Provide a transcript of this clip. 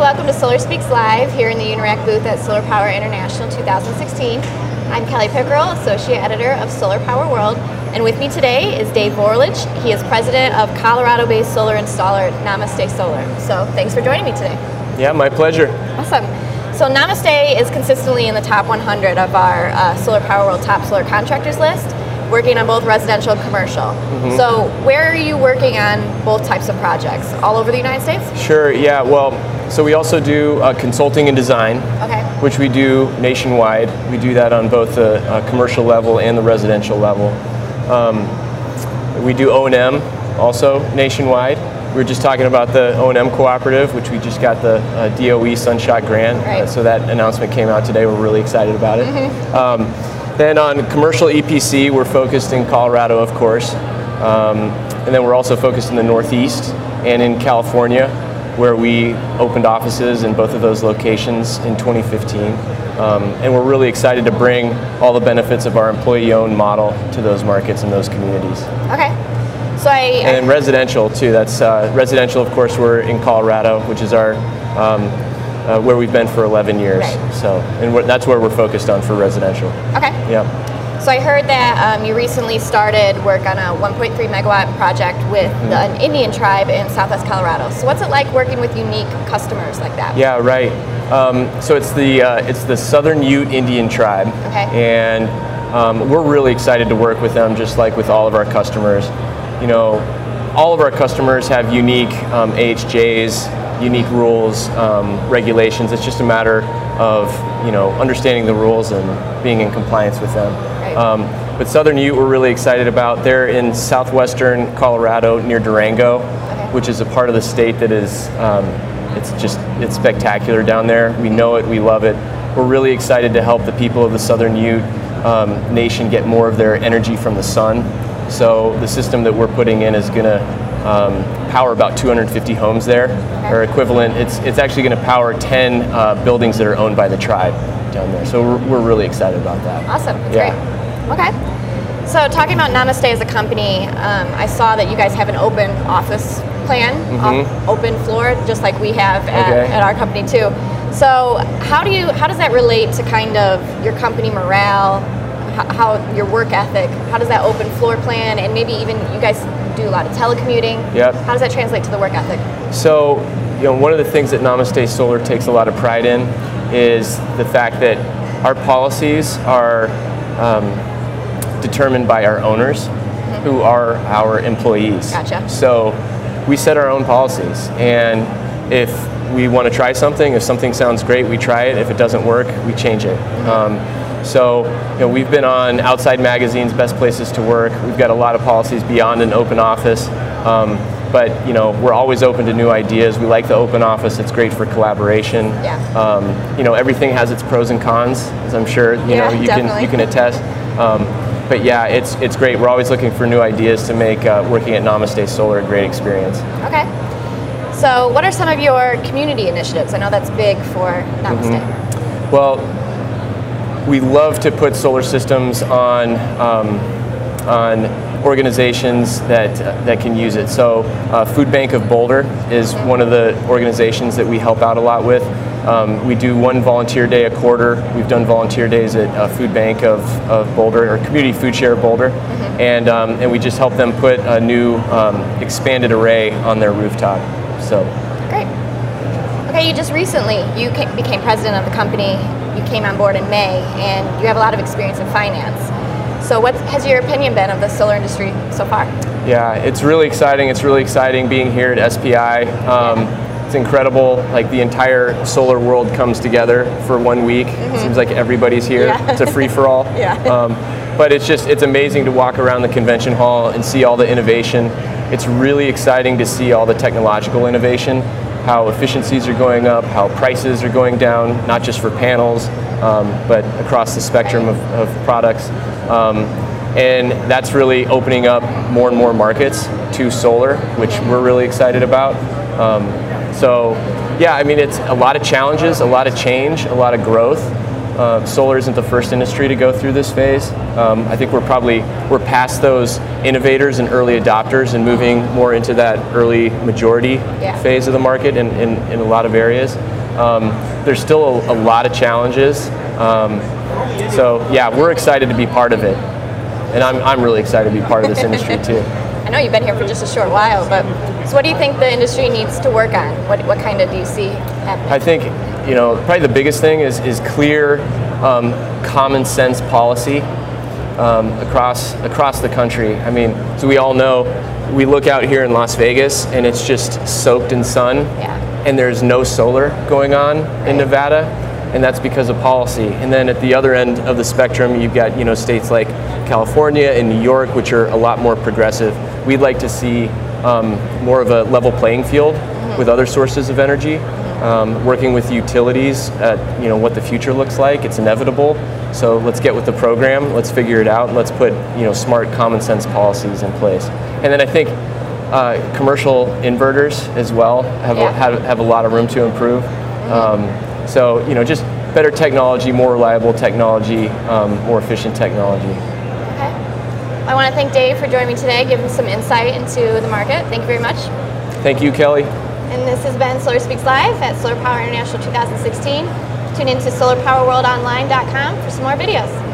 welcome to Solar Speaks Live here in the Unirac booth at Solar Power International 2016. I'm Kelly Pickerel, Associate Editor of Solar Power World, and with me today is Dave Vorlich. He is President of Colorado-based solar installer Namaste Solar. So thanks for joining me today. Yeah, my pleasure. Awesome. So Namaste is consistently in the top 100 of our uh, Solar Power World top solar contractors list, working on both residential and commercial. Mm-hmm. So where are you working on both types of projects? All over the United States? Sure, yeah. Well, so we also do uh, consulting and design, okay. which we do nationwide. We do that on both the uh, commercial level and the residential level. Um, we do O&M also nationwide. We were just talking about the O&M cooperative, which we just got the uh, DOE Sunshot grant. Right. so that announcement came out today. We're really excited about it. Mm-hmm. Um, then on commercial EPC, we're focused in Colorado, of course. Um, and then we're also focused in the Northeast and in California where we opened offices in both of those locations in 2015. Um, and we're really excited to bring all the benefits of our employee-owned model to those markets and those communities. Okay. So I, and residential too. That's uh, residential. Of course, we're in Colorado, which is our um, uh, where we've been for 11 years. Right. So, and that's where we're focused on for residential. Okay. Yeah. So I heard that um, you recently started work on a 1.3 megawatt project with mm-hmm. the, an Indian tribe in Southwest Colorado. So what's it like working with unique customers like that? Yeah, right. Um, so it's the uh, it's the Southern Ute Indian tribe, okay. and um, we're really excited to work with them, just like with all of our customers. You know, all of our customers have unique um, AHJs, unique rules, um, regulations. It's just a matter of you know understanding the rules and being in compliance with them. Um, but Southern Ute, we're really excited about. They're in southwestern Colorado near Durango, okay. which is a part of the state that is, um, it's just, it's spectacular down there. We know it, we love it. We're really excited to help the people of the Southern Ute um, nation get more of their energy from the sun. So the system that we're putting in is going to um, power about 250 homes there, or equivalent. It's it's actually going to power 10 uh, buildings that are owned by the tribe down there. So we're, we're really excited about that. Awesome. That's yeah. Great. Okay. So talking about Namaste as a company, um, I saw that you guys have an open office plan, mm-hmm. open floor, just like we have at, okay. at, our company too. So how do you how does that relate to kind of your company morale, how, how your work ethic? How does that open floor plan, and maybe even you guys do a lot of telecommuting? Yep. How does that translate to the work ethic? So, you know, one of the things that Namaste Solar takes a lot of pride in is the fact that our policies are. Um, determined by our owners, mm-hmm. who are our employees. Gotcha. So we set our own policies, and if we want to try something, if something sounds great, we try it. If it doesn't work, we change it. Mm-hmm. Um, so you know, we've been on Outside Magazine's Best Places to Work. We've got a lot of policies beyond an open office. Um, but you know we're always open to new ideas. We like the open office; it's great for collaboration. Yeah. Um, you know everything has its pros and cons, as I'm sure you yeah, know you definitely. can you can attest. Um, but yeah, it's it's great. We're always looking for new ideas to make uh, working at Namaste Solar a great experience. Okay. So, what are some of your community initiatives? I know that's big for Namaste. Mm-hmm. Well, we love to put solar systems on um, on organizations that that can use it. So, uh, Food Bank of Boulder is one of the organizations that we help out a lot with. Um, we do one volunteer day a quarter. We've done volunteer days at uh, Food Bank of, of Boulder or Community Food Share of Boulder, mm-hmm. and um, and we just help them put a new um, expanded array on their rooftop. So great. Okay, you just recently you came, became president of the company. You came on board in May, and you have a lot of experience in finance. So, what has your opinion been of the solar industry so far? Yeah, it's really exciting. It's really exciting being here at SPI. Um, it's incredible. Like the entire solar world comes together for one week. Mm-hmm. It seems like everybody's here. Yeah. It's a free for all. yeah. Um, but it's just it's amazing to walk around the convention hall and see all the innovation. It's really exciting to see all the technological innovation, how efficiencies are going up, how prices are going down, not just for panels, um, but across the spectrum of, of products. Um, and that's really opening up more and more markets to solar, which we're really excited about. Um, so, yeah, I mean, it's a lot of challenges, a lot of change, a lot of growth, Uh, solar isn't the first industry to go through this phase. Um, I think we're probably we're past those innovators and early adopters and moving more into that early majority Yeah. phase of the market in, in, in a lot of areas. Um, there's still a, a lot of challenges. Um, so yeah, we're excited to be part of it, and I'm, I'm really excited to be part of this industry too. I know you've been here for just a short while, but so what do you think the industry needs to work on? What, what kind of do you see happening? I think you know probably the biggest thing is is clear, um, common sense policy um, across across the country. I mean, so we all know we look out here in Las Vegas and it's just soaked in sun, Yeah. and there's no solar going on in Nevada, and that's because of policy. And then at the other end of the spectrum, you've got you know states like California and New York, which are a lot more progressive. We'd like to see um, more of a level playing field with other sources of energy. Um, working with utilities at you know what the future looks like. It's inevitable. So let's get with the program. Let's figure it out. Let's put you know smart, common sense policies in place. And then I think uh, commercial inverters as well have, Yeah. a, have, have a lot of room to improve. Um, so you know just better technology, more reliable technology, um, more efficient technology. Okay. I want to thank Dave for joining me today, giving some insight into the market. Thank you very much. Thank you, Kelly. And this has been Solar Speaks Live at Solar Power International 2016. Tune into solarpowerworldonline.com for some more videos.